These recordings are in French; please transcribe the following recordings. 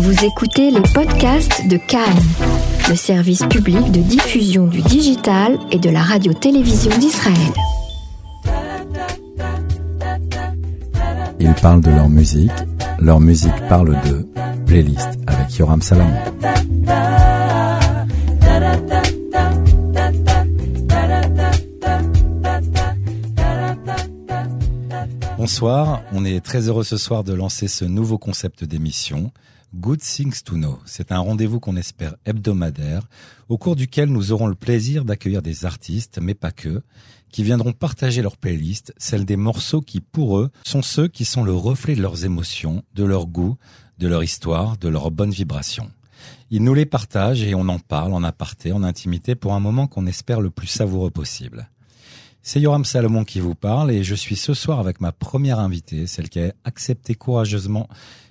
Vous écoutez les podcasts de Cannes, le service public de diffusion du digital et de la radio-télévision d'Israël. Ils parlent de leur musique, leur musique parle d'eux. Playlist avec Yoram Salamon. Bonsoir, on est très heureux ce soir de lancer ce nouveau concept d'émission, Good Things to Know. C'est un rendez-vous qu'on espère hebdomadaire, au cours duquel nous aurons le plaisir d'accueillir des artistes, mais pas que, qui viendront partager leur playlist, celle des morceaux qui, pour eux, sont ceux qui sont le reflet de leurs émotions, de leur goût, de leur histoire, de leurs bonnes vibrations. Ils nous les partagent et on en parle en aparté, en intimité, pour un moment qu'on espère le plus savoureux possible. C'est Yoram Salomon qui vous parle et je suis ce soir avec ma première invitée, celle qui a accepté courageusement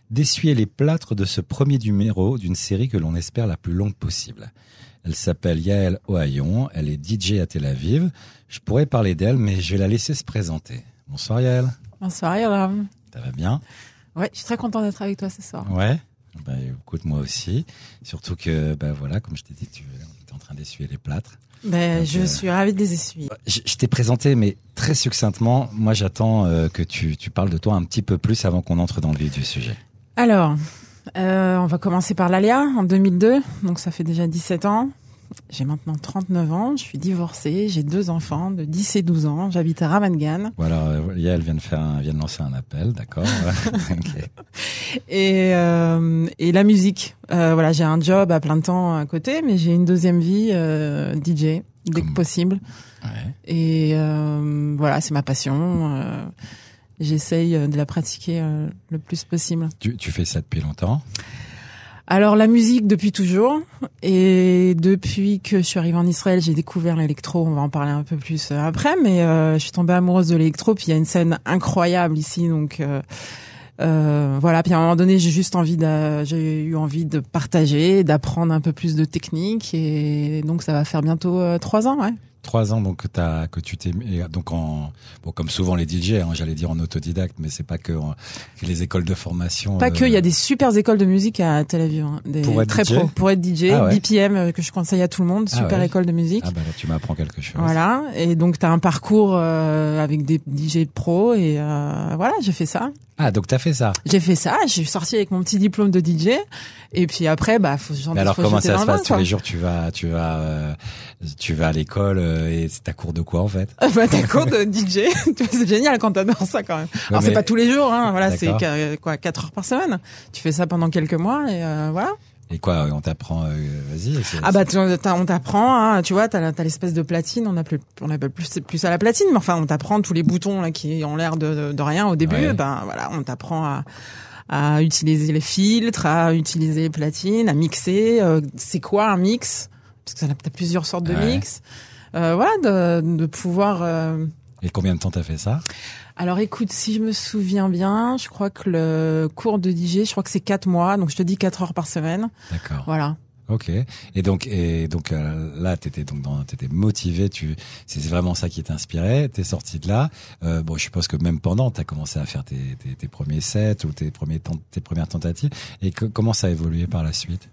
d'essuyer les plâtres de ce premier numéro d'une série que l'on espère la plus longue possible. Elle s'appelle Yael Ohayon, elle est DJ à Tel Aviv. Je pourrais parler d'elle, mais je vais la laisser se présenter. Bonsoir Yael. Bonsoir Yoram. Ça va bien? Ouais, je suis très content d'être avec toi ce soir. Ouais? Bah, écoute, moi aussi. Surtout que, bah voilà, comme je t'ai dit, tu es en train d'essuyer les plâtres. Ben, je euh, suis ravie de les essuyer. Je, je t'ai présenté, mais très succinctement. Moi, j'attends euh, que tu, tu parles de toi un petit peu plus avant qu'on entre dans le vif du sujet. Alors, euh, on va commencer par l'Alia en 2002. Donc, ça fait déjà 17 ans. J'ai maintenant 39 ans, je suis divorcée, j'ai deux enfants de 10 et 12 ans, j'habite à Ramat Voilà, elle vient de faire, un, vient de lancer un appel, d'accord. okay. Et euh, et la musique, euh, voilà, j'ai un job à plein temps à côté, mais j'ai une deuxième vie euh, DJ dès Comme... que possible. Ouais. Et euh, voilà, c'est ma passion. Euh, J'essaye de la pratiquer euh, le plus possible. Tu, tu fais ça depuis longtemps? Alors la musique depuis toujours et depuis que je suis arrivée en Israël, j'ai découvert l'électro. On va en parler un peu plus après, mais euh, je suis tombée amoureuse de l'électro. Puis il y a une scène incroyable ici, donc euh, euh, voilà. Puis à un moment donné, j'ai juste envie, j'ai eu envie de partager, d'apprendre un peu plus de technique, et donc ça va faire bientôt euh, trois ans, ouais trois ans donc as, que tu t'es donc en bon comme souvent les DJ hein, j'allais dire en autodidacte mais c'est pas que, en, que, les écoles de formation pas euh... que il y a des super écoles de musique à Tel Aviv hein, des pour être très DJ? pro pour être DJ ah ouais. BPM euh, que je conseille à tout le monde super ah ouais. école de musique ah bah alors tu m'apprends quelque chose voilà et donc tu as un parcours euh, avec des DJ pro et euh, voilà j'ai fait ça ah donc t'as fait ça. J'ai fait ça je suis sortie avec mon petit diplôme de DJ et puis après bah faut mais alors faut comment ça se passe tous les jours tu vas tu vas euh, tu vas à l'école euh, et c'est ta cours de quoi en fait bah ta cours de DJ c'est génial quand t'adores ça quand même. Alors mais... c'est pas tous les jours hein voilà c'est quoi quatre heures par semaine. Tu fais ça pendant quelques mois et euh, voilà et quoi, on t'apprend, euh, vas-y. Ah bah on t'apprend, hein, tu vois, t'as as, l'espèce de platine, on appelle, on appelle plus plus à la platine, mais enfin on t'apprend tous les boutons là qui ont l'air de, de, rien au début. Ouais. Ben voilà, on t'apprend à, à utiliser les filtres, à utiliser les platines, à mixer. Euh, c'est quoi un mix? Parce que t'as plusieurs sortes de ouais. mix. Euh, voilà, de, de pouvoir. euh, Et combien de temps t'as fait ça? Alors écoute, si je me souviens bien, je crois que le cours de DJ, je crois que c'est quatre mois, donc je te dis quatre heures par semaine. D'accord. Voilà. Ok. Et donc, et donc euh, là, t'étais donc dans, t'étais motivé. Tu, c'est vraiment ça qui t'inspirait. T'es sorti de là. Euh, bon, je suppose que même pendant, t'as commencé à faire tes, tes, tes, premiers sets ou tes premiers tes premières tentatives. Et que, comment ça a évolué par la suite?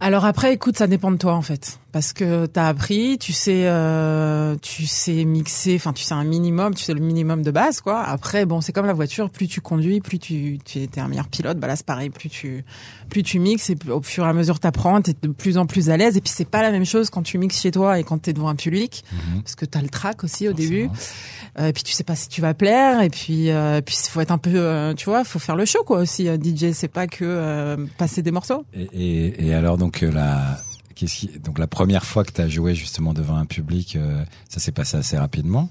Alors après, écoute, ça dépend de toi en fait, parce que t'as appris, tu sais, euh, tu sais mixer, enfin tu sais un minimum, tu sais le minimum de base quoi. Après, bon, c'est comme la voiture, plus tu conduis, plus tu, tu es un meilleur pilote. Bah là, c'est pareil, plus tu, plus tu mixes et au fur et à mesure t'apprends, t'es de plus en plus à l'aise. Et puis c'est pas la même chose quand tu mixes chez toi et quand t'es devant un public, Mhm. mmh. parce que t'as le track aussi au Forcément. début. Euh, et puis tu sais pas si tu vas plaire. Et puis, euh, puis faut être un peu, euh, tu vois, faut faire le show quoi aussi. DJ, c'est pas que euh, passer des morceaux. Et, et, et alors donc euh, la qu'est-ce donc la première fois que tu as joué justement devant un public, euh, ça s'est passé assez rapidement?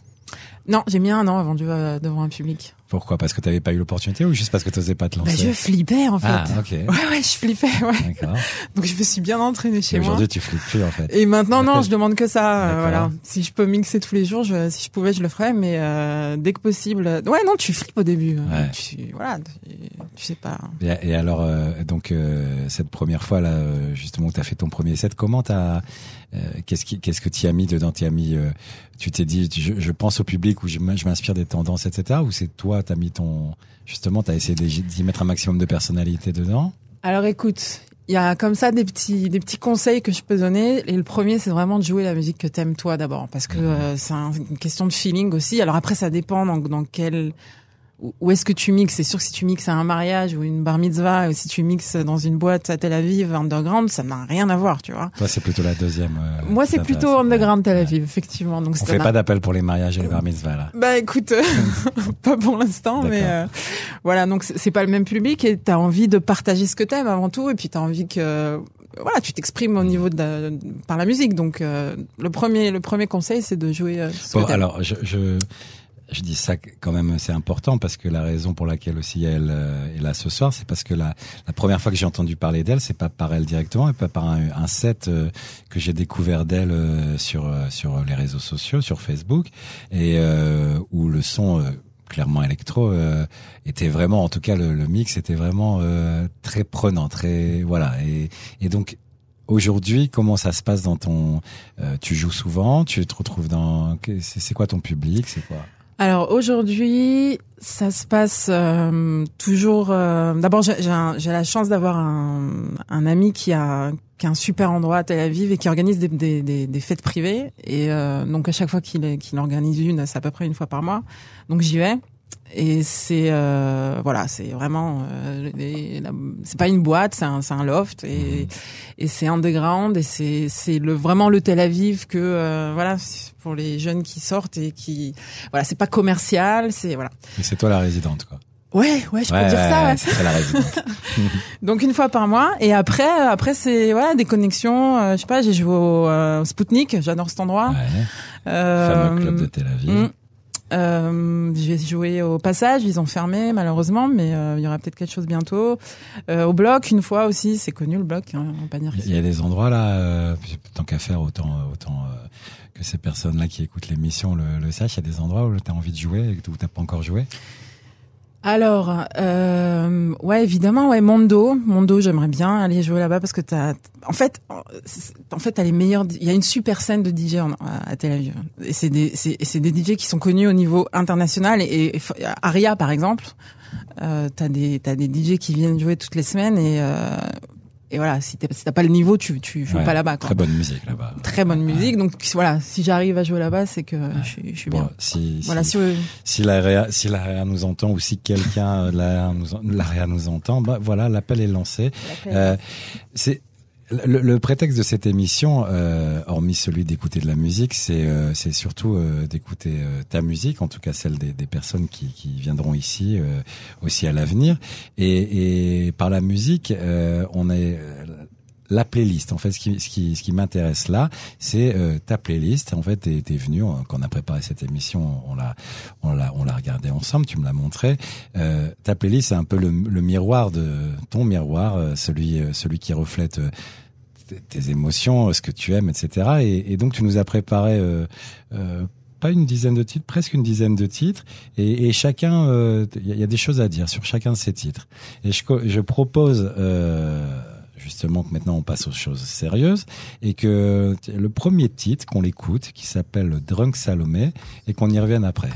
Non, j'ai mis un an avant de euh, devant un public. Pourquoi? Parce que tu n'avais pas eu l'opportunité ou juste parce que tu n'osais pas te lancer? bah, Je flippais en fait. Ah, ok. Ouais, ouais, je flippais. Ouais. Donc je me suis bien entraînée chez Et moi. aujourd'hui, tu flippes plus en fait. Et maintenant, non, je demande que ça. Euh, voilà. Si je peux mixer tous les jours, je, si je pouvais, je le ferais. Mais euh, dès que possible. Ouais, non, tu flippes au début. Ouais. Tu, voilà, tu, tu sais pas. Et, et alors, euh, donc euh, cette première fois là, euh, justement, où tu as fait ton premier set, comment t'as euh, qu'est-ce qui, qu'est-ce que tu as mis dedans? Tu as mis, euh, tu t'es dit, je, je, pense au public ou je, je m'inspire des tendances, etc. Ou c'est toi, t'as mis ton, justement, t'as essayé d'y mettre un maximum de personnalité dedans Alors écoute, il y a comme ça des petits des petits conseils que je peux donner. Et le premier, c'est vraiment de jouer la musique que t'aimes toi d'abord, parce que euh, c'est une question de feeling aussi. Alors après, ça dépend dans, dans quel où est-ce que tu mixes? C'est sûr que si tu mixes à un mariage ou une bar mitzvah, ou si tu mixes dans une boîte à Tel Aviv, underground, ça n'a rien à voir, tu vois. Toi, c'est plutôt la deuxième. Euh, Moi, c'est plutôt underground Tel Aviv, effectivement. Donc, on fait pas d'appel pour les mariages et les bar mitzvahs, là. Bah, écoute, pas pour l'instant, mais euh, voilà. Donc, c'est pas le même public et t'as envie de partager ce que t'aimes avant tout, et puis t'as envie que voilà, tu t'exprimes au niveau de, par la musique. Donc, euh, le premier, le premier conseil, c'est de jouer. bon, alors, je, je je dis ça quand même, c'est important parce que la raison pour laquelle aussi elle euh, est là ce soir, c'est parce que la, première fois que j'ai entendu parler d'elle, c'est pas par elle directement, mais pas par un, set euh, que j'ai découvert d'elle euh, sur sur les réseaux sociaux, sur Facebook, et où le son clairement électro était vraiment, en tout cas le, mix était vraiment très prenant, très voilà, et, et donc Aujourd'hui, comment ça se passe dans ton Tu joues souvent Tu te retrouves dans C'est quoi ton public C'est quoi? Alors aujourd'hui, ça se passe euh, toujours. Euh, d'abord, j'ai la chance d'avoir un, un, ami qui a, qui a un super endroit à Tel Aviv et qui organise des, des, des, fêtes privées. Et euh, donc à chaque fois qu'il qu'il organise une, c'est à peu près une fois par mois. Donc j'y vais et c'est euh, voilà c'est vraiment euh, c'est pas une boîte c'est un c'est un loft et mmh. et c'est underground et c'est c'est le vraiment le Tel Aviv que euh, voilà pour les jeunes qui sortent et qui voilà c'est pas commercial c'est voilà et c'est toi la résidente quoi Ouais, ouais, je peux dire ça. Ouais. C'est la résidente. Donc une fois par mois et après, après c'est voilà des connexions. Euh, je sais pas, j'ai joué au euh, Spoutnik, j'adore cet endroit. Ouais. Fameux club de Tel Aviv. Mmh. Euh, j'ai joué au passage, ils ont fermé malheureusement, mais euh, il y aura peut-être quelque chose bientôt. Euh, au bloc, une fois aussi, c'est connu le bloc. Hein, pas dire il y a des endroits là, euh, tant qu'à faire, autant autant euh, que ces personnes-là qui écoutent l'émission le, le sachent. Il y a des endroits où tu as envie de jouer et où t'as pas encore joué. Alors, euh, ouais, évidemment, ouais, Mondo, Mondo, j'aimerais bien aller jouer là-bas parce que t'as, en fait, en fait, t'as les meilleurs. Il y a une super scène de DJ à Tel Aviv. Et c'est des, c'est des DJ qui sont connus au niveau international. Et, Aria, par exemple, euh, t'as des, t'as des DJ qui viennent jouer toutes les semaines et euh, et voilà, si t'as si pas le niveau, tu tu joues pas là-bas. Très bonne musique là-bas. Très bonne musique. Donc voilà, si j'arrive à jouer là-bas, c'est que je, je, suis bien. si voilà, si si, l'AREA si l'AREA nous entend ou si quelqu'un de l'AREA nous, nous entend, bah voilà, l'appel est lancé. Euh, c'est le, le, prétexte de cette émission, euh, hormis celui d'écouter de la musique, c'est euh, c'est surtout euh, d'écouter euh, ta musique, en tout cas celle des, des personnes qui, qui, viendront ici euh, aussi à l'avenir. Et, et, par la musique, on est la playlist. En fait, ce qui, ce qui, ce qui m'intéresse là, c'est ta playlist. En fait, t'es es venu quand on a préparé cette émission, on l'a, on l'a, on l'a regardé ensemble. Tu me l'as montré. Euh, ta playlist, c'est un peu le, le, miroir de ton miroir, celui, celui qui reflète tes émotions, ce que tu aimes, etc. Et, et donc tu nous as préparé euh, euh, pas une dizaine de titres, presque une dizaine de titres, et, et chacun, il euh, y, a des choses à dire sur chacun de ces titres. Et je, je propose euh, justement que maintenant on passe aux choses sérieuses, et que le premier titre qu'on l'écoute, qui s'appelle Drunk Salomé, et qu'on y revienne après.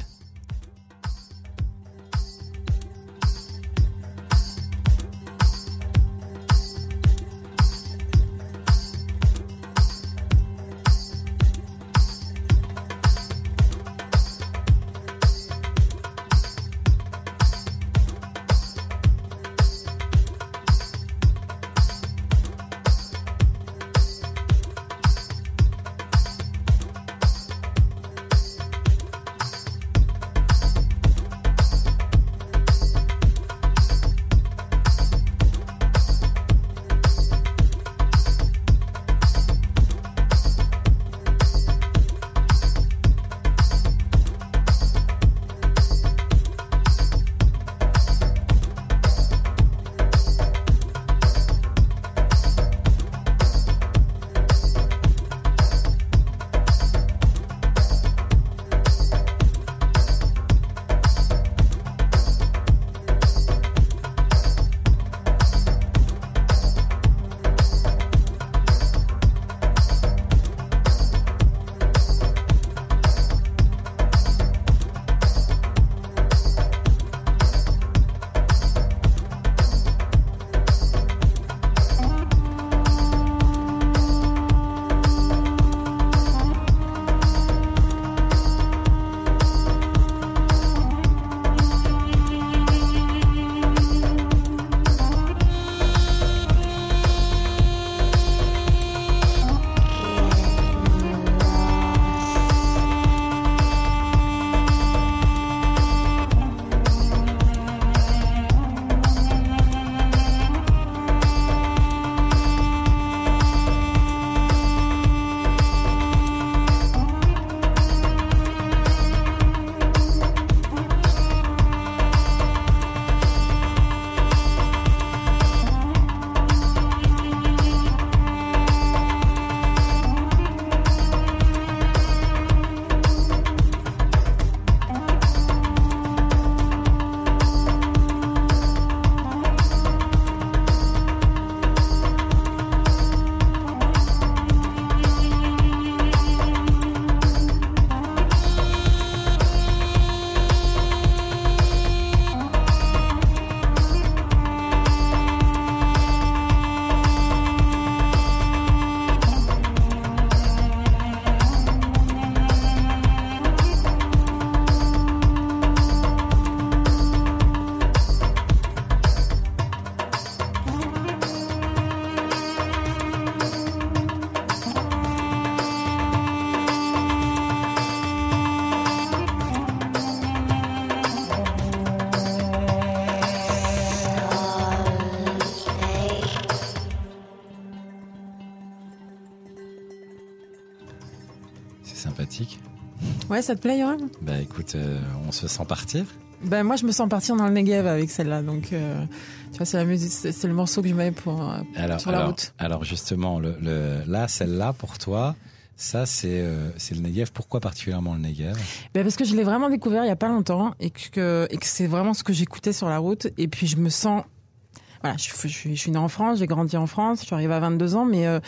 Ouais, ça te plaît, Yoram? Bah écoute, euh, on se sent partir. Ben moi, je me sens partir dans le Negev avec celle-là, donc euh, tu vois, c'est la musique, c'est le morceau que je mets pour euh, Alors, sur la alors, route. alors justement, le, le- là, celle-là, pour toi, ça, c'est euh, c'est le Negev. Pourquoi particulièrement le Negev? Ben parce que je l'ai vraiment découvert il y a pas longtemps et que et que c'est vraiment ce que j'écoutais sur la route et puis je me sens voilà, je, suis- je, je suis née en France, j'ai grandi en France, je suis arrivée à 22 ans, mais euh,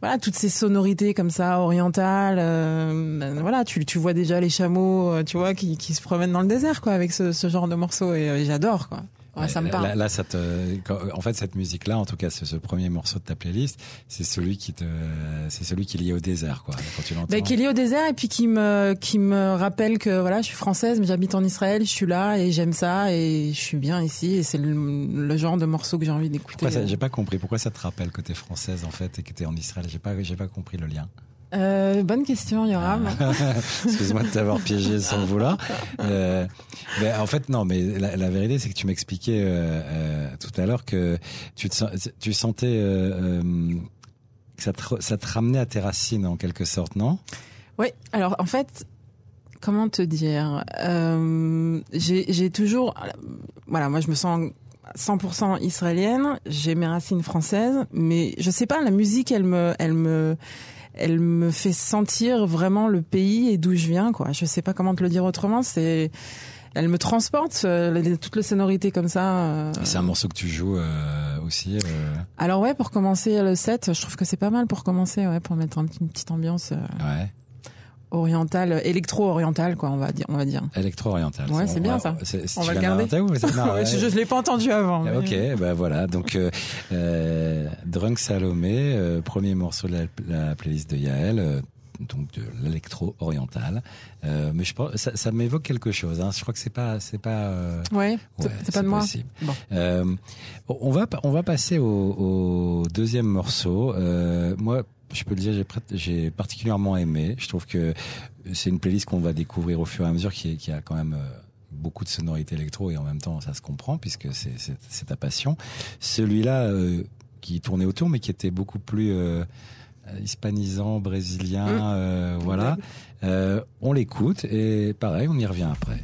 voilà, toutes ces sonorités comme ça, orientales, euh, voilà, tu, tu vois déjà les chameaux, euh, tu vois, qui, qui se promènent dans le désert, quoi, avec ce, ce genre de morceaux, et, euh, et j'adore, quoi. Ouais, ça me parle. Là, là, ça te, quand- en fait, cette musique-là, en tout cas, ce, ce premier morceau de ta playlist, c'est celui qui te, c'est celui qui est lié au désert, quoi. Quand tu l'entends. Ben, qui est lié au désert et puis qui me qui me rappelle que voilà je suis française mais j'habite en Israël je suis là et j'aime ça et je suis bien ici et c'est le, le genre de morceau que j'ai envie d'écouter Pourquoi ça- j'ai pas compris. Pourquoi ça te rappelle que t'es française en fait et que t'es en Israël? J'ai pas, j'ai pas compris le lien. Euh, bonne question Yoram Excuse-moi de t'avoir piégé sans vouloir. Euh, mais en fait, non, mais la, la vérité, c'est que tu m'expliquais euh, euh, tout à l'heure que tu, te, tu sentais euh, euh, que ça te, ça te ramenait à tes racines en quelque sorte, non? Oui, alors en fait, comment te dire euh, J'ai j'ai toujours, voilà, moi je me sens 100% israélienne. J'ai mes racines françaises, mais je sais pas, la musique, elle me, elle me, elle me fait sentir vraiment le pays et d'où je viens, quoi. Je sais pas comment te le dire autrement. C'est, elle me transporte euh, toutes les sonorités comme ça. euh. C'est un morceau que tu joues euh, aussi. euh, Alors ouais, pour commencer le set, je trouve que c'est pas mal pour commencer, ouais, pour mettre une petite ambiance. euh, ouais. Orientale, électro-orientale, quoi, on va dire. On va dire. Électro-oriental. Ouais, c'est bien, va- ça. c'est- On va le garder. ou non, Ouais, je, je l'ai pas entendu avant. mais- Ok, bah voilà. Donc, euh, euh, Drunk Salomé, euh, premier morceau de la, la playlist de Yael, euh, donc de l'électro-oriental. Euh, mais je pense, ça, ça m'évoque quelque chose. Hein. Je crois que c'est pas, c'est pas. euh, Ouais, c'est ouais, c'est pas de moi. Bon. Euh, on va on va passer au, au deuxième morceau. Euh, moi, je peux le dire, j'ai particulièrement aimé. Je trouve que c'est une playlist qu'on va découvrir au fur et à mesure, qui, a quand même euh, beaucoup de sonorités électro et en même temps ça se comprend puisque c'est c'est c'est ta passion. Celui-là euh, qui tournait autour, mais qui était beaucoup plus euh, hispanisant, brésilien, Mm. euh, voilà. On l'écoute et pareil, on y revient après.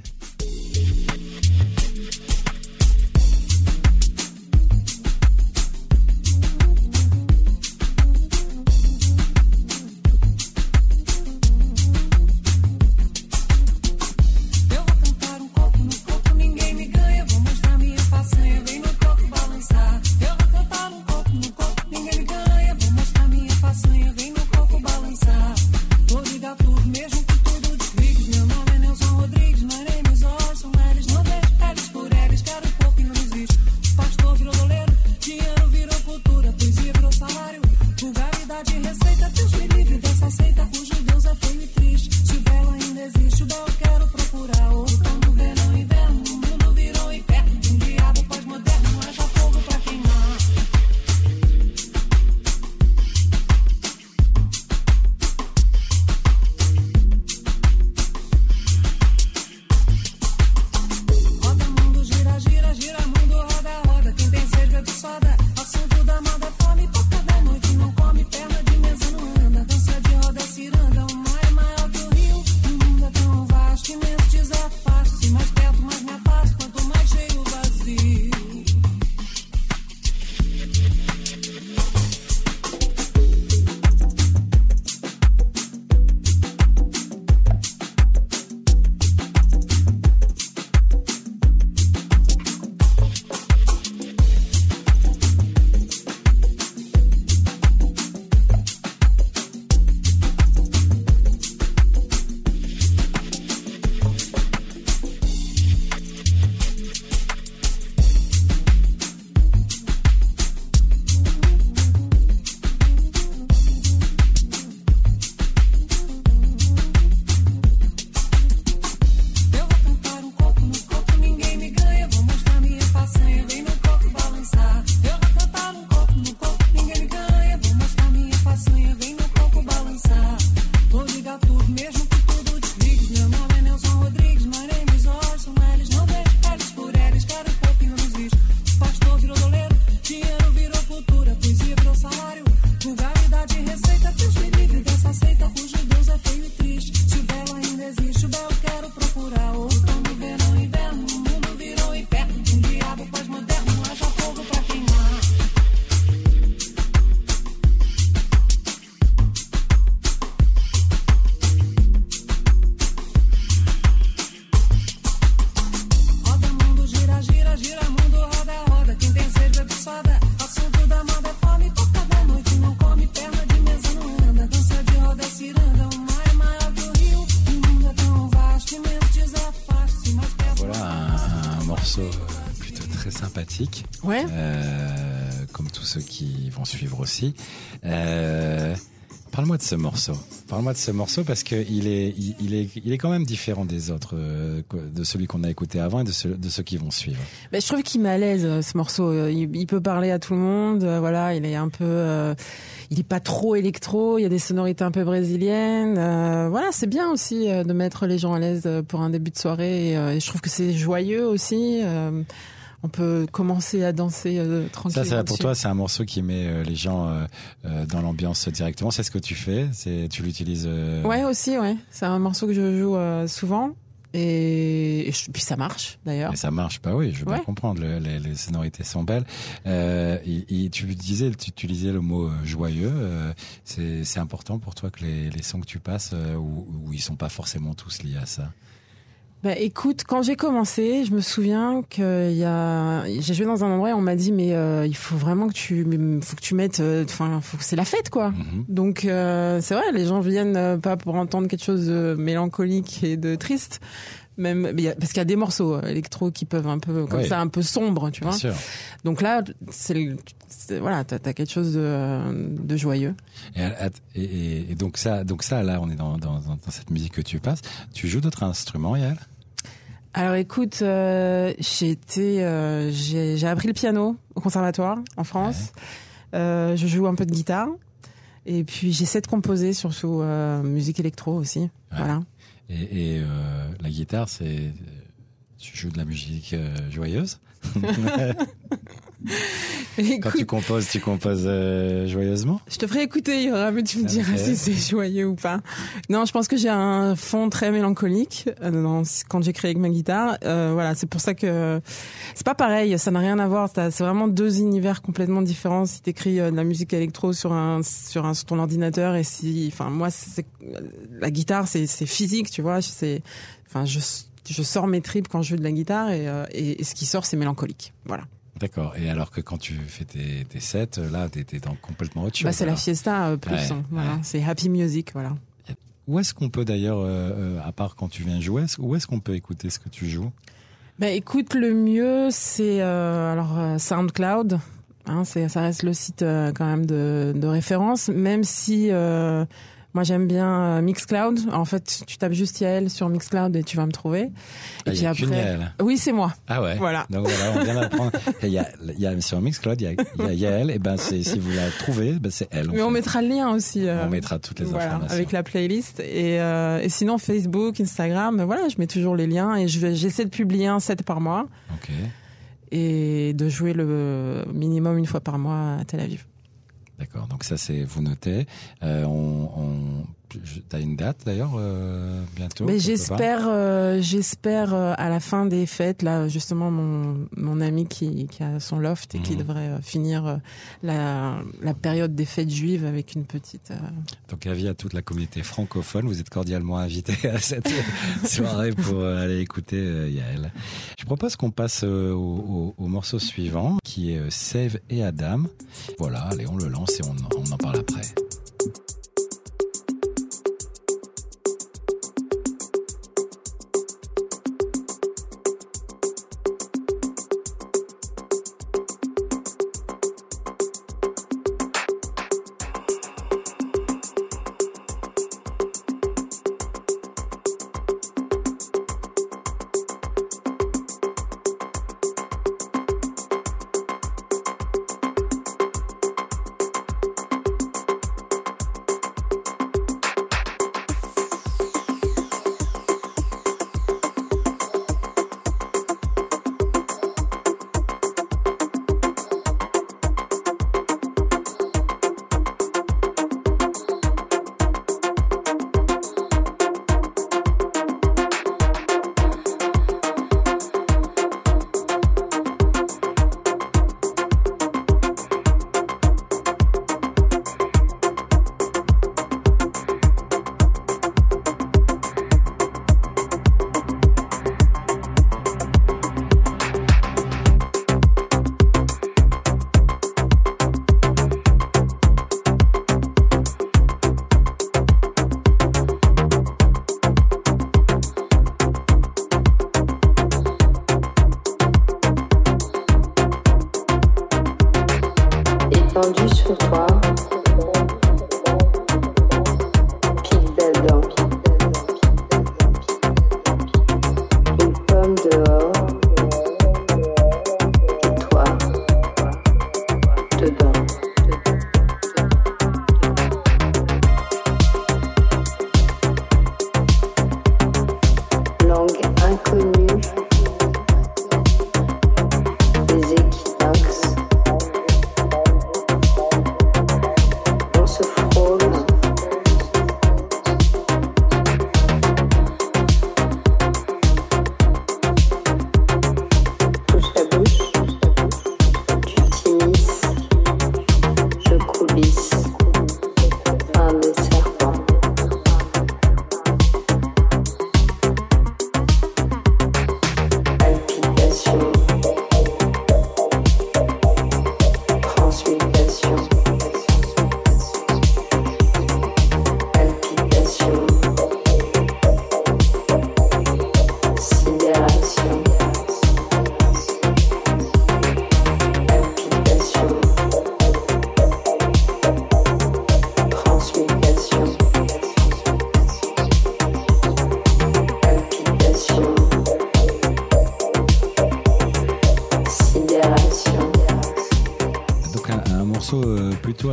Ouais. euh, comme tous ceux qui vont suivre aussi. Euh, Parle-moi de ce morceau. Parle-moi de ce morceau parce que il est, il, il est, il est quand même différent des autres, euh, de celui qu'on a écouté avant et de, ceux- de ceux qui vont suivre. Ben, je trouve qu'il met à l'aise ce morceau. Il, il peut parler à tout le monde. Voilà, il est un peu, euh, il est pas trop électro. Il y a des sonorités un peu brésiliennes. euh, voilà, c'est bien aussi de mettre les gens à l'aise pour un début de soirée. Et, et je trouve que c'est joyeux aussi. On peut commencer à danser euh, Ça, tranquillement. ça pour toi, c'est un morceau qui met euh, les gens euh, euh, dans l'ambiance directement. C'est ce que tu fais. C'est, tu l'utilises. Ouais, aussi, ouais. C'est un morceau que je joue souvent. Et, puis ça marche d'ailleurs. Ça marche, bah oui, je veux bien Ouais. comprendre. le- les, les sonorités sont belles. Euh, et, et tu disais, tu utilisais le mot joyeux. euh, c'est, c'est important pour toi que les, les sons que tu passes, euh, où, où ils sont pas forcément tous liés à ça? Bah écoute, quand j'ai commencé, je me souviens que il y a, j'ai joué dans un endroit et on m'a dit mais euh, il faut vraiment que tu, faut que tu mettes, euh, enfin, faut que c'est la fête quoi. Mhm. Donc euh, c'est vrai, les gens viennent pas pour entendre quelque chose de mélancolique et de triste, même parce qu'il y a des morceaux électro qui peuvent un peu comme Oui. ça, un peu sombre, tu Bien vois. sûr. Donc là, c'est, voilà, t'as, t'as quelque chose de, de joyeux. Et, et- et- et donc ça, donc ça, là, on est dans dans cette musique que tu passes. Tu joues d'autres instruments, Yael? Alors écoute, euh, j'ai été, euh, j'ai, j'ai appris le piano au conservatoire en France. Euh, je joue un peu de guitare et puis j'essaie de composer surtout euh, musique électro aussi. Voilà. Et, et euh, la guitare, c'est tu joues de la musique euh, Quand tu composes, tu composes euh, joyeusement. je te ferai écouter, Yora, mais tu me diras Ok. si c'est joyeux ou pas. Non, je pense que j'ai un fond très mélancolique euh, quand j'écris avec ma guitare. Euh, voilà, c'est pour ça que c'est pas pareil, ça n'a rien à voir. C'est vraiment deux univers complètement différents. Si t'écris de la musique électro sur un sur un sur ton ordinateur et si, enfin moi, la guitare, c'est c'est physique, tu vois. C'est, enfin je je sors mes tripes quand je joue de la guitare et, euh, et, et ce qui sort c'est mélancolique. Voilà. D'accord. Et alors que quand tu fais tes, tes sets, euh, là, t'es t'es dans complètement autre chose. Bah c'est la fiesta euh, plus. Ouais, hein, voilà, ouais. c'est happy music, voilà. Où est-ce qu'on peut d'ailleurs, euh, à part quand tu viens jouer, où est-ce qu'on peut écouter ce que tu joues? Bah écoute, le mieux c'est euh, alors euh, SoundCloud. Hein, c'est ça reste le site quand même de, de référence, même si moi j'aime bien euh, Mixcloud. En fait, tu tapes juste Yael sur Mixcloud et tu vas me trouver. Et Ah, il y a qu'une Yael. oui c'est moi. Ah ouais. Voilà. Donc voilà, on vient d'apprendre. Il y a, y a sur Mixcloud, il y y a Yael. Et ben c'est si vous la trouvez, ben c'est elle. Mais on mettra le lien aussi. euh, On mettra toutes les voilà, informations. avec la playlist et, euh, et sinon Facebook, Instagram, voilà, je mets toujours les liens et je vais j'essaie de publier un set par mois Ok. et de jouer le minimum une fois par mois à Tel Aviv. D'accord. Donc ça c'est vous notez. Euh, on, t'as une date d'ailleurs euh, bientôt. Mais j'espère, euh, j'espère euh, à la fin des fêtes, là justement mon mon ami qui qui a son loft et qui Mhm. devrait finir la la période des fêtes juives avec une petite. Donc avis à toute la communauté francophone, vous êtes cordialement invités à cette soirée pour aller écouter Yael. Je propose qu'on passe au, au- au morceau suivant qui est Save et Adam. Voilà, allez on le lance et on, on en parle après.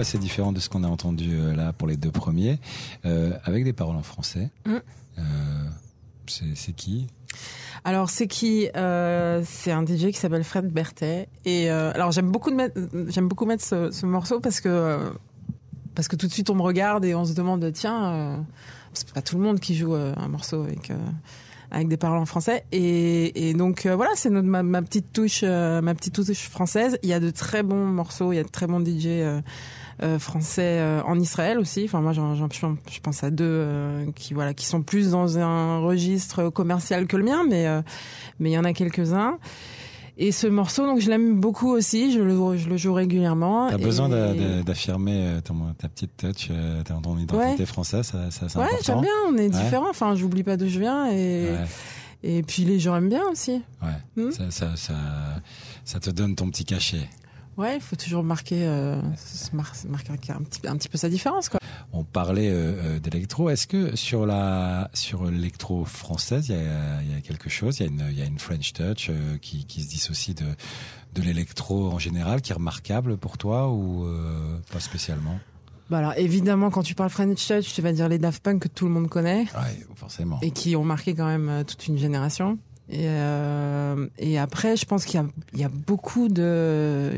Assez différent de ce qu'on a entendu euh, là pour les deux premiers, euh, avec des paroles en français. Mm. Euh, c'est qui? Alors c'est qui? Euh, C'est un DJ qui s'appelle Fred Berthet. Et euh, alors j'aime beaucoup de mettre, j'aime beaucoup mettre ce, ce morceau parce que euh, parce que tout de suite on me regarde et on se demande tiens, c'est pas tout le monde qui joue un morceau avec avec des paroles en français. Et, et donc voilà, c'est ma, ma petite touche, ma petite touche française. Il y a de très bons morceaux, il y a de très bons DJ. Euh, français euh, en Israël aussi. Enfin, moi, j'en, j'en- je pense à deux euh, qui voilà, qui sont plus dans un registre commercial que le mien, mais euh, mais il y en a quelques-uns. Et ce morceau, donc je l'aime beaucoup aussi. Je le, je le joue régulièrement. T'as Et- besoin d'a- d'a- d'affirmer ton- ta petite touch, ton ton identité Ouais. française, ça, ça c'est Ouais, important. j'aime bien. On est Ouais. différents. Enfin, j'oublie pas d'où je viens et Ouais, et puis les gens aiment bien aussi. ouais. Hmm. Ça, ça, ça, ça te donne ton petit cachet. Ouais, il faut toujours marquer, euh, marquer un petit, un petit peu sa différence, quoi. On parlait euh, euh, d'électro. Est-ce que sur la sur l'électro française, il y a, il y a quelque chose? Il y a une il y a une French touch euh, qui, qui se dissocie de de l'électro en général, qui est remarquable pour toi ou pas spécialement? Bah alors évidemment, quand tu parles French Touch, tu vas dire les Daft Punk que tout le monde connaît. Ouais, forcément. et qui ont marqué quand même toute une génération. Et, euh, et après, je pense qu'il y y a beaucoup de,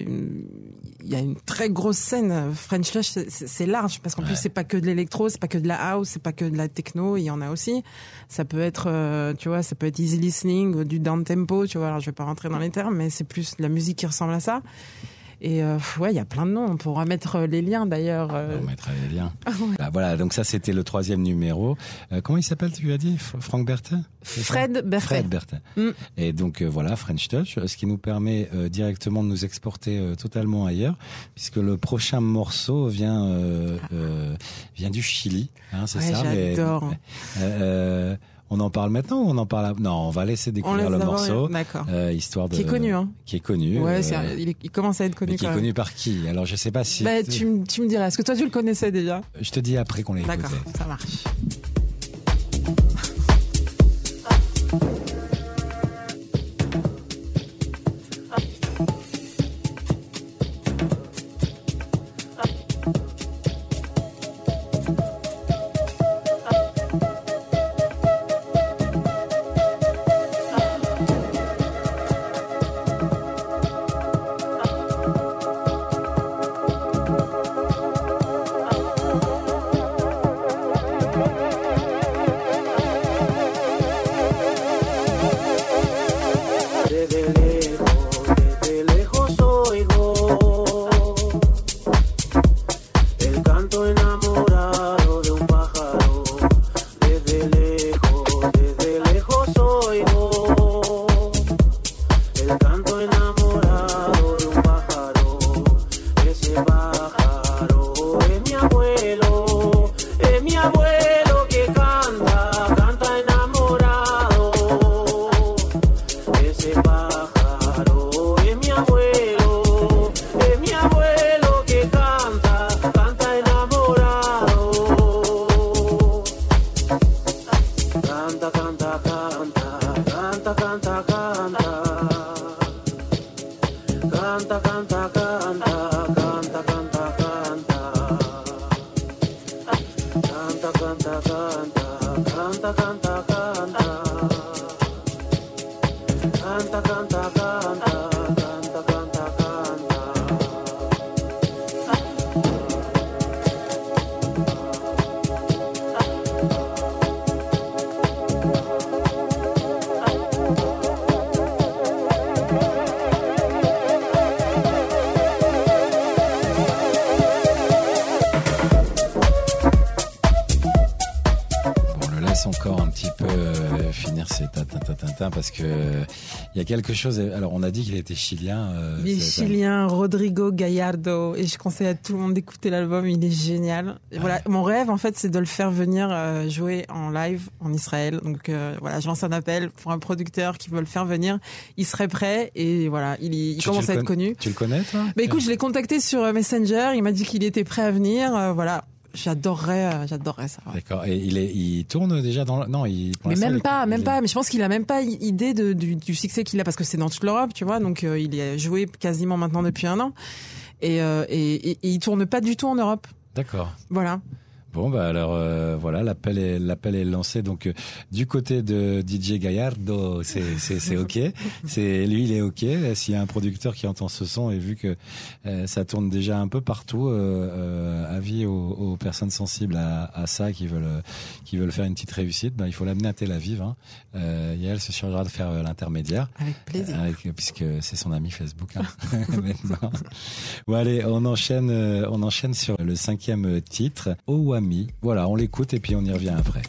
il y a une très grosse scène French c'est- C'est c'est large parce qu'en Ouais. plus c'est pas que de l'électro, c'est pas que de la house, c'est pas que de la techno. Il y en a aussi. Ça peut être, euh, tu vois, ça peut être easy listening, du down tempo. Tu vois, alors je vais pas rentrer dans les termes, mais c'est plus de la musique qui ressemble à ça. Et euh, ouais, il y a plein de noms. On pourra mettre euh, les liens d'ailleurs. euh, On mettra les liens. Ah ouais. Bah, voilà, donc ça c'était le troisième numéro. Euh, comment il s'appelle, tu as dit? Franck ça? Fred Berthet. Fred Berthet. Mm. Et donc euh, voilà, French Touch, ce qui nous permet euh, directement de nous exporter euh, totalement ailleurs, puisque le prochain morceau vient euh, euh, vient du Chili, hein, c'est Ouais, ça? Mais- j'adore. euh, on en parle maintenant ou on en parle à- Non, on va laisser découvrir le morceau, D'accord. euh, histoire de Qui est connu, hein. qui est connu. Ouais, euh, il, commence à être connu mais qui est connu par qui? Alors je sais pas si. Bah, tu, me- tu me diras, est-ce que toi tu le connaissais déjà? Je te dis après qu'on l'a écouté. D'accord, ça marche. Il y a quelque chose. Alors, on a dit qu'il était chilien. euh, Il est chilien, Rodrigo Gallardo, et je conseille à tout le monde d'écouter l'album, il est génial. Et voilà, mon rêve, en fait, c'est de le faire venir euh, jouer en live en Israël. Donc euh, voilà, je lance un appel pour un producteur qui veut le faire venir. Il serait prêt, et voilà, il, il Tu- tu commence à être connu. Tu le connais, toi? Bah écoute, je l'ai contacté sur euh, Messenger, il m'a dit qu'il était prêt à venir, euh, voilà. J'adorerais, euh, j'adorerais ça. ouais. D'accord. Et il est, il tourne déjà dans. le- Non, il. pour Mais même pas, il même pas. Mais je pense qu'il a même pas idée de, du, du succès qu'il a parce que c'est dans toute l'Europe, tu vois. Donc euh, il est joué quasiment maintenant depuis un an et, euh, et, et, et il tourne pas du tout en Europe. D'accord. Voilà. Bon bah alors euh, voilà l'appel est l'appel est lancé donc euh, du côté de DJ Gallardo c'est c'est c'est ok c'est lui il est ok s'il y a un producteur qui entend ce son et vu que euh, ça tourne déjà un peu partout euh, euh, avis aux, aux personnes sensibles à, à ça qui veulent qui veulent faire une petite réussite bah il faut l'amener à Tel Aviv hein. euh, Yael se chargera de faire l'intermédiaire Avec plaisir. avec, puisque c'est son ami Facebook hein, maintenant. Bon allez, on enchaîne, on enchaîne sur le cinquième titre, Owami. Voilà, on l'écoute et puis on y revient après.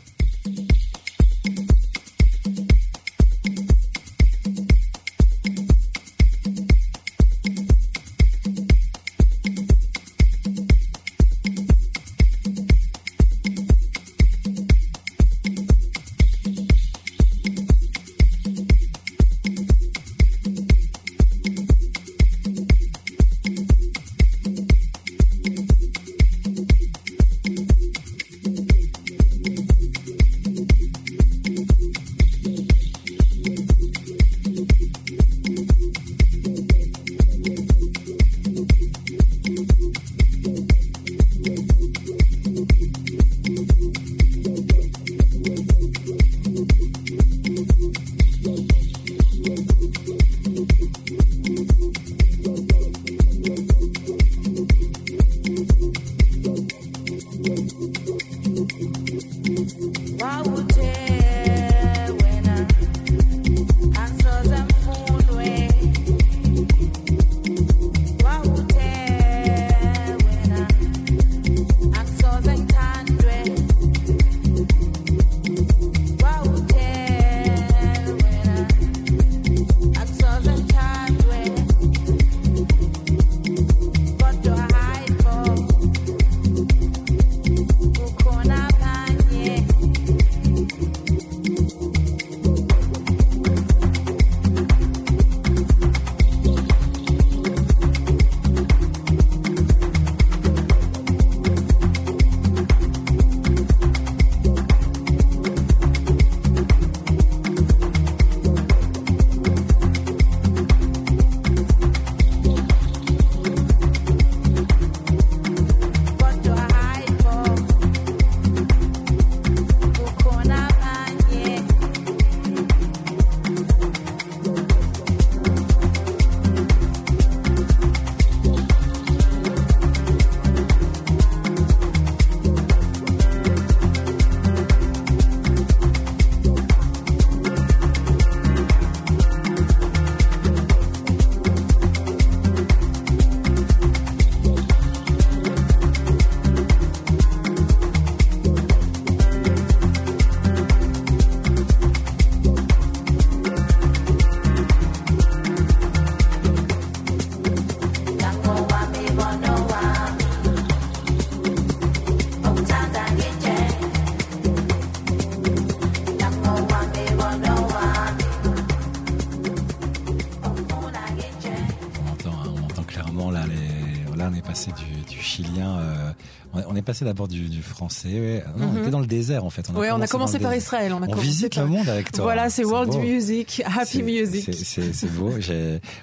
Passé d'abord du, du français. Non, On Mhm. était dans le désert en fait. ouais, on a commencé par. Israël. On a On commencé visite par- le monde avec toi. Voilà, c'est World beau. Music, Happy Music. c'est- beau.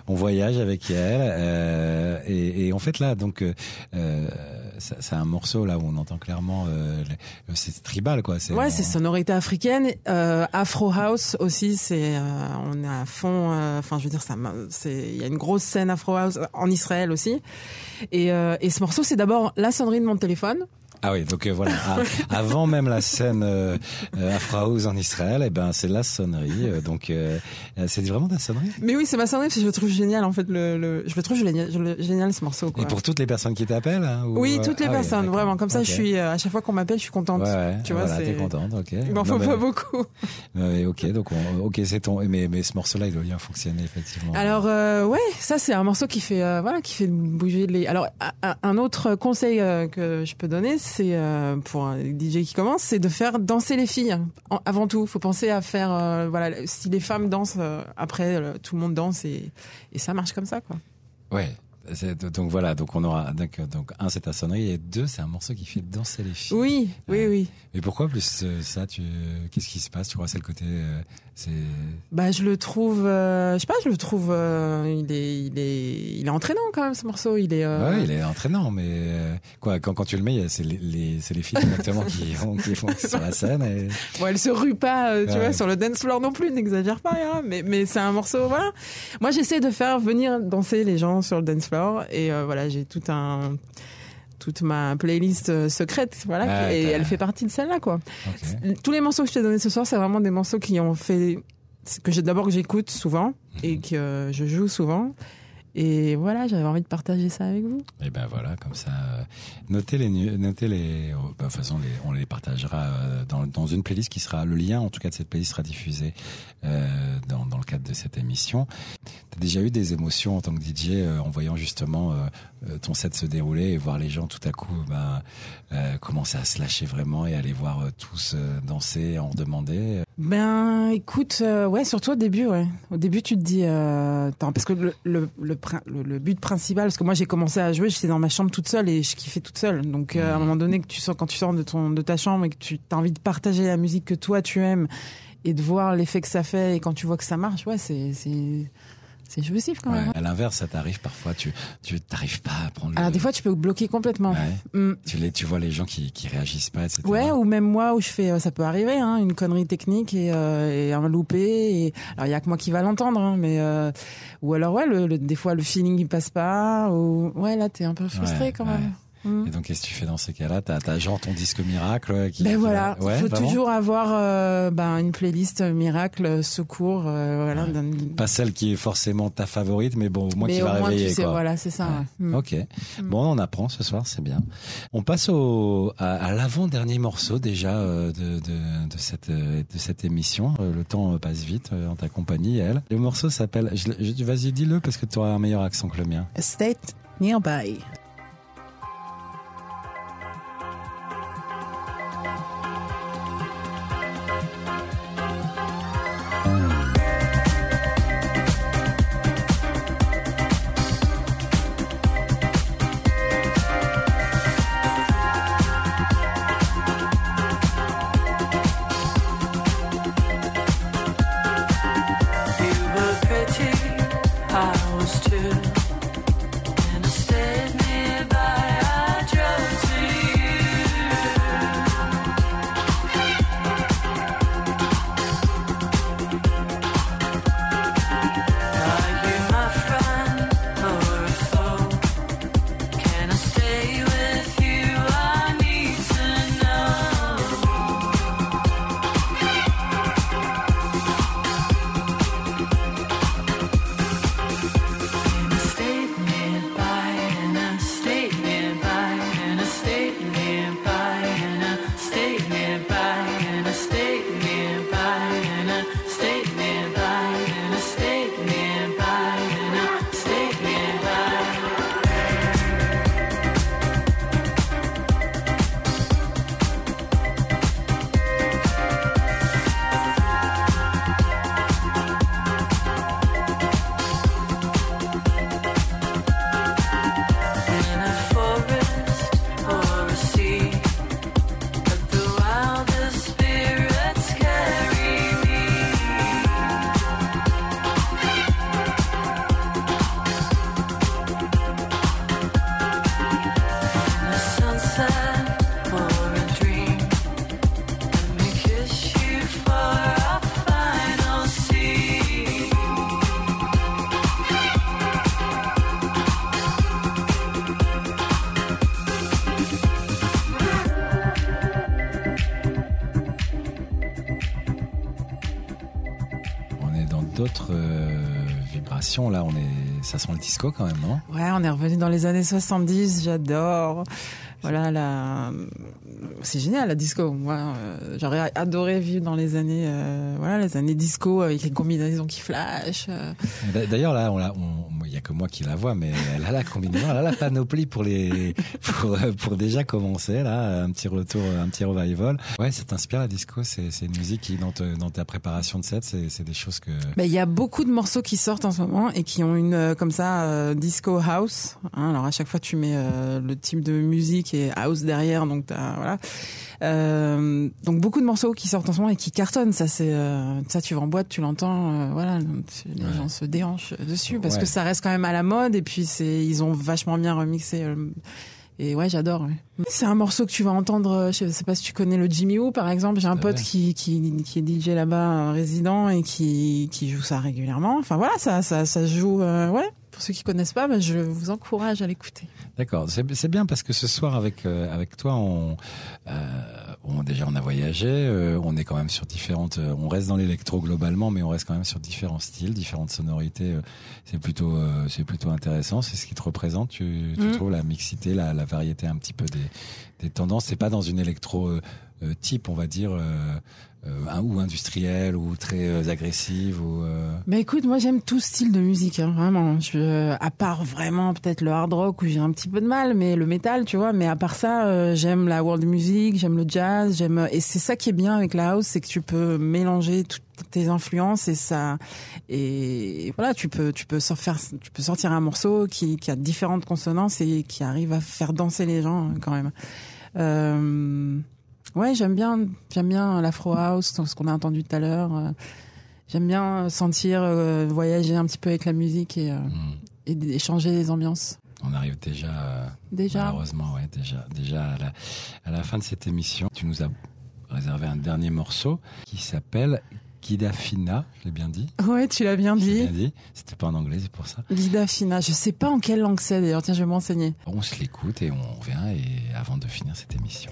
On voyage avec elle euh, et, et en fait là, donc euh, c'est un morceau là où on entend clairement, euh, c'est tribal quoi. Ouais, on- c'est sonorité africaine, Afro House aussi. C'est, on est à fond. Enfin, je veux dire, ça, m'a- c'est, il y a une grosse scène Afro House en Israël aussi. Et, et ce morceau, c'est d'abord la sonnerie de mon téléphone. Ah oui, donc euh, voilà. Ah, avant même la scène euh, euh, House en Israël, eh ben c'est la sonnerie. euh, donc euh, euh, c'est vraiment de la sonnerie. Mais oui, c'est ma sonnerie parce que je le trouve génial en fait. Le, le je le trouve génial, je le- génial ce morceau. Quoi. Et pour toutes les personnes qui t'appellent hein, ou, Oui, toutes les ah personnes, vraiment. Comme ça, je suis euh, à chaque fois qu'on m'appelle, je suis contente. Ouais, ouais. Tu vois, voilà, t'es contente, ok. Il m'en faut mais- pas beaucoup. Ouais, ok, donc on, ok, c'est ton. Mais mais ce morceau-là, il doit bien fonctionner effectivement. Alors euh, ouais, ça c'est un morceau qui fait euh, voilà qui fait bouger les. Alors un- autre conseil que je peux donner, c'est euh, pour un DJ qui commence, c'est de faire danser les filles avant tout. Faut penser à faire euh, voilà si les femmes dansent euh, après tout le monde danse et et ça marche comme ça quoi. Ouais. Donc voilà, donc on aura donc, donc un c'est ta sonnerie et deux c'est un morceau qui fait danser les filles. Oui, oui, oui. Mais pourquoi plus euh, ça Tu qu'est-ce qui se passe? Tu crois c'est le côté euh, c'est Bah je le trouve, euh, je sais pas, je le trouve, euh, il est, il est, il est entraînant quand même ce morceau. Il est. euh, Ouais, il est entraînant, mais euh, quoi, quand, quand tu le mets, c'est les, les, c'est les filles directement qui font, qui font sur la scène. Et... Bon, elle se rue pas, euh, tu Ouais. vois, sur le dance floor non plus, n'exagère pas, hein, mais, mais c'est un morceau, voilà. Moi, j'essaie de faire venir danser les gens sur le dance floor, et euh, voilà, j'ai tout un, toute ma playlist euh, secrète, voilà, et elle fait partie de celle-là, quoi. Tous les morceaux que je t'ai donnés ce soir, c'est vraiment des morceaux qui ont fait, que j'ai d'abord que j'écoute souvent, et que euh, je joue souvent. Et voilà, j'avais envie de partager ça avec vous. Et ben voilà, comme ça, euh, notez les, notez les, oh, bah, de toute façon, les, on les partagera euh, dans, dans une playlist qui sera, le lien en tout cas de cette playlist sera diffusé euh, dans, dans le cadre de cette émission. T'as déjà eu des émotions en tant que DJ euh, en voyant justement euh, ton set se dérouler et voir les gens tout à coup ben, commencer à se lâcher vraiment et aller voir tous danser, en demander. Ben, écoute, ouais, surtout au début, ouais. Au début, tu te dis, attends, parce que le, le, le, prin- le- le but principal, parce que moi j'ai commencé à jouer, j'étais dans ma chambre toute seule et je kiffais toute seule. Donc euh, à un moment donné, que tu sors, quand tu sors de ton de ta chambre et que tu as envie de partager la musique que toi tu aimes et de voir l'effet que ça fait et quand tu vois que ça marche, ouais, c'est c'est jouissif quand Ouais. même. hein. À l'inverse, ça t'arrive parfois, tu tu t'arrives pas à prendre. Alors le- des fois, tu peux bloquer complètement. Ouais. Mm. Tu les, tu vois les gens qui qui réagissent pas, etc. Ouais, ou même moi où je fais, euh, ça peut arriver, hein, une connerie technique et, euh, et un loupé. Et, alors il y a que moi qui va l'entendre, hein, mais euh, ou alors ouais, le, le- des fois le feeling il passe pas. Ou ouais, là t'es un peu frustré Ouais, quand ouais. même. Mm. Et donc, qu'est-ce que tu fais dans ces cas-là? T'as, t'as genre ton disque miracle qui. Ben qui voilà, va- Ouais, il faut toujours avoir euh, ben, une playlist miracle, euh, secours, euh, voilà. Ouais. Pas celle qui est forcément ta favorite, mais bon, au moins mais qui au va moins réveiller tu sais, quoi. voilà, c'est ça. Ouais. Mm. Ok. Bon, on apprend ce soir, c'est bien. On passe au à, à l'avant-dernier morceau déjà euh, de, de de cette euh, de cette émission. Euh, Le temps euh, passe vite euh, en ta compagnie, elle. Le morceau s'appelle. Je, l'ai- je- vas-y, dis-le parce que tu auras un meilleur accent que le mien. A state nearby. Ça sent le disco quand même, non? Ouais, on est revenu dans les années 70, j'adore. Voilà, la... c'est génial la disco. Moi, euh, j'aurais adoré vivre dans les années, euh, voilà, les années disco avec les combinaisons qui flashent. euh. D'a- D'ailleurs, là, on on- il y a que moi qui la vois, mais elle a la combinaison, elle a la panoplie pour les, pour, pour déjà commencer là, un petit retour, un petit revival. Ouais, ça t'inspire la disco? C'est, c'est une musique qui, dans, dans ta préparation de set, c'est, c'est des choses que. Ben, il y a beaucoup de morceaux qui sortent en ce moment et qui ont une euh, comme ça euh, disco house. hein. alors à chaque fois tu mets euh, le type de musique et house derrière, donc t'as- voilà. Euh, donc beaucoup de morceaux qui sortent en ce moment et qui cartonnent. Ça c'est euh, ça tu vas en boîte, tu l'entends, euh, voilà, les Ouais. gens se déhanchent dessus parce Ouais. que ça reste quand même à la mode et puis c'est ils ont vachement bien remixé. euh, et ouais, j'adore. ouais. C'est un morceau que tu vas entendre. euh, Je sais pas si tu connais le Jimmy Woo, par exemple. J'ai un pote qui, qui qui est DJ là-bas, résident, et qui qui joue ça régulièrement. Enfin voilà, ça ça ça joue. euh, ouais. Pour ceux qui connaissent pas, ben, je vous encourage à l'écouter. D'accord, c'est, bien parce que ce soir avec euh, avec toi, on, euh, on déjà on a voyagé, euh, on est quand même sur différentes, euh, on reste dans l'électro globalement, mais on reste quand même sur différents styles, différentes sonorités. euh, c'est plutôt euh, c'est plutôt intéressant. C'est ce qui te représente. Tu, tu Mm. trouves la mixité, la, la variété un petit peu des des tendances. C'est pas dans une électro type, on va dire, euh, euh, ou industrielle ou très euh, agressive ou. euh, Mais écoute, moi j'aime tout style de musique, hein, vraiment. Je, à part vraiment peut-être le hard rock où j'ai un petit peu de mal, mais le métal, tu vois. Mais à part ça, euh, j'aime la world music, j'aime le jazz, j'aime. Et c'est ça qui est bien avec la house, c'est que tu peux mélanger toutes tes influences et ça. Et voilà, tu peux, tu peux faire, tu peux sortir un morceau qui, qui a différentes consonances et qui arrive à faire danser les gens hein, quand même. Euh, ouais, j'aime bien, j'aime bien l'afro house, ce qu'on a entendu tout à l'heure. euh, J'aime bien sentir, euh, voyager un petit peu avec la musique et, euh, hmm. et échanger les ambiances. On arrive déjà. euh, Déjà. Malheureusement, ouais, déjà, déjà à la, à la fin de cette émission, tu nous as réservé un dernier morceau qui s'appelle Kidafina, je l'ai bien dit. Ouais, tu l'as bien dit. bien dit. C'était pas en anglais, c'est pour ça. Lida Fina. Je sais pas en quelle langue c'est d'ailleurs. Tiens, je vais m'enseigner. On se l'écoute et on revient et avant de finir cette émission.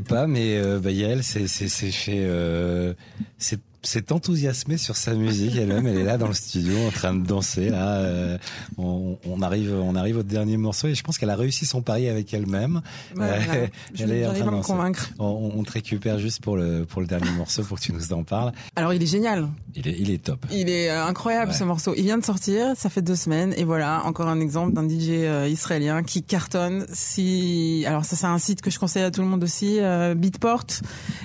Pas, mais euh, bah, Yael s'est fait, euh, s'est enthousiasmée sur sa musique elle-même. Elle est là dans le studio en train de danser. Là, euh, on, arrive, on arrive au dernier morceau et je pense qu'elle a réussi son pari avec elle-même. Voilà. Euh, elle est en train de convaincre. On, on te récupère juste pour le pour le dernier morceau pour que tu nous en parles. Alors, il est génial. Il est, il est top. Il est euh, incroyable Ouais. ce morceau. Il vient de sortir, ça fait deux semaines, et voilà encore un exemple d'un DJ euh, israélien qui cartonne. Si alors ça c'est un site que je conseille à tout le monde aussi, Beatport,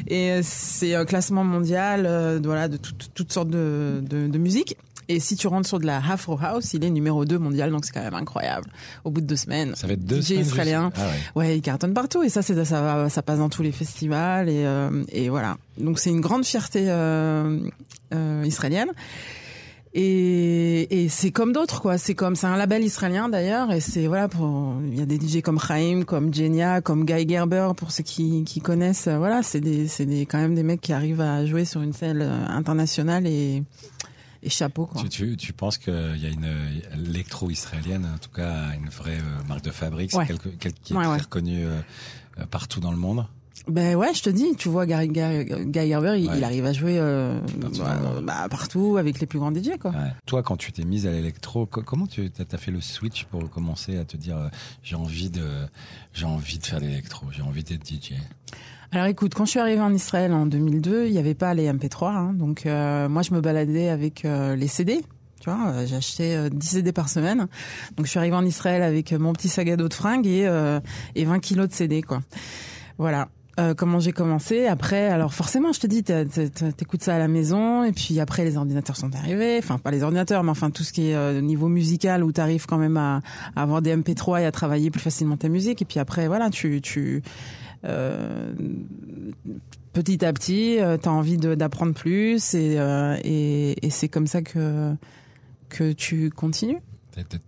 et c'est un classement mondial, de- voilà de tout- toutes sortes de, de, de musique. Et si tu rentres sur de la Afro House, il est numéro 2 mondial, donc c'est quand même incroyable. Au bout de deux semaines. Ça fait deux DJ israélien. Ah ouais. Ouais, il cartonne partout et ça, c'est ça va, ça passe dans tous les festivals et euh, et voilà. Donc c'est une grande fierté euh, euh, israélienne. Et, et c'est comme d'autres quoi. C'est comme c'est un label israélien d'ailleurs et c'est voilà pour il y a des DJ comme Chaim, comme Genia, comme Guy Gerber pour ceux qui qui connaissent. euh, Voilà, c'est des c'est des quand même des mecs qui arrivent à jouer sur une scène euh, internationale et et chapeau quoi. Tu, tu, tu penses qu'il y a une euh, l'électro-israélienne, en tout cas une vraie euh, marque de fabrique, Ouais. quelque, quelque qui est Ouais, très ouais. reconnue euh, euh, partout dans le monde? Ben ouais, je te dis, tu vois, Gary, Gary, Guy Gerber, il, Ouais. il arrive à jouer euh, Partout bah, bah, partout avec les plus grands DJ, quoi. Ouais. Toi, quand tu t'es mise à l'électro, co- comment tu as fait le switch pour commencer à te dire euh, j'ai envie de j'ai envie de faire de l'électro, j'ai envie d'être DJ Alors écoute, quand je suis arrivée en Israël en 2002, il n'y avait pas les MP3, hein, donc euh, moi je me baladais avec euh, les CD. Tu vois, euh, j'achetais euh, 10 CD par semaine. Donc je suis arrivée en Israël avec mon petit sac à dos de fringues et, euh, et 20 kilos de CD, quoi. Voilà. Euh, comment j'ai commencé? Après alors forcément je te dis t'écoutes ça à la maison et puis après les ordinateurs sont arrivés enfin pas les ordinateurs mais enfin tout ce qui est euh, niveau musical où t'arrives quand même à, à avoir des MP3 et à travailler plus facilement ta musique et puis après voilà tu tu euh, petit à petit euh, t'as envie de- d'apprendre plus et euh, et, et c'est comme ça que que tu continues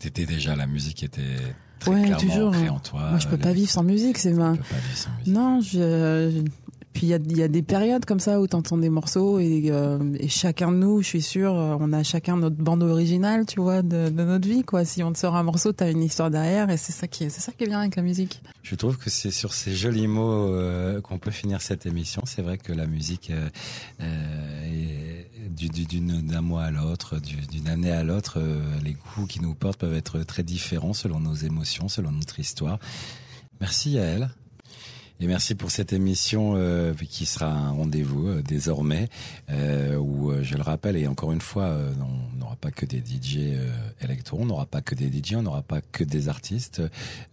T'étais- déjà la musique était très Ouais, clairement toujours. ancrée en toi. moi je peux pas vivre sans musique c'est ma Tu. Non, je. Puis il y a, des périodes comme ça où t'entends des morceaux et, euh, et chacun de nous, je suis sûre, euh, on a chacun notre bande originale, tu vois, de, notre vie, quoi. Si on te sort un morceau, t'as une histoire derrière et c'est ça qui est, c'est ça qui est bien avec la musique. Je trouve que c'est sur ces jolis mots euh, qu'on peut finir cette émission. C'est vrai que la musique d'un mois à l'autre, du- d'une année à l'autre, les goûts qui nous portent peuvent être très différents selon nos émotions, selon notre histoire. Merci à elle. Et merci pour cette émission euh, qui sera un rendez-vous euh, désormais, euh, où je le rappelle et encore une fois, on n'aura pas que des DJ électro, on n'aura pas que des DJ, on n'aura pas que des artistes.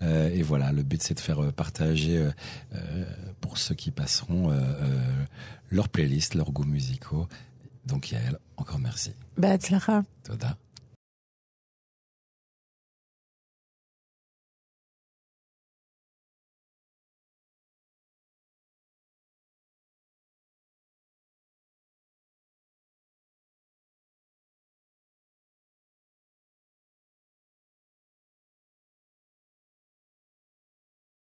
Et voilà, le but c'est de faire partager pour ceux qui passeront euh, euh, leur playlist, leurs goûts musicaux. Donc Yael, encore merci. Bah. Toda.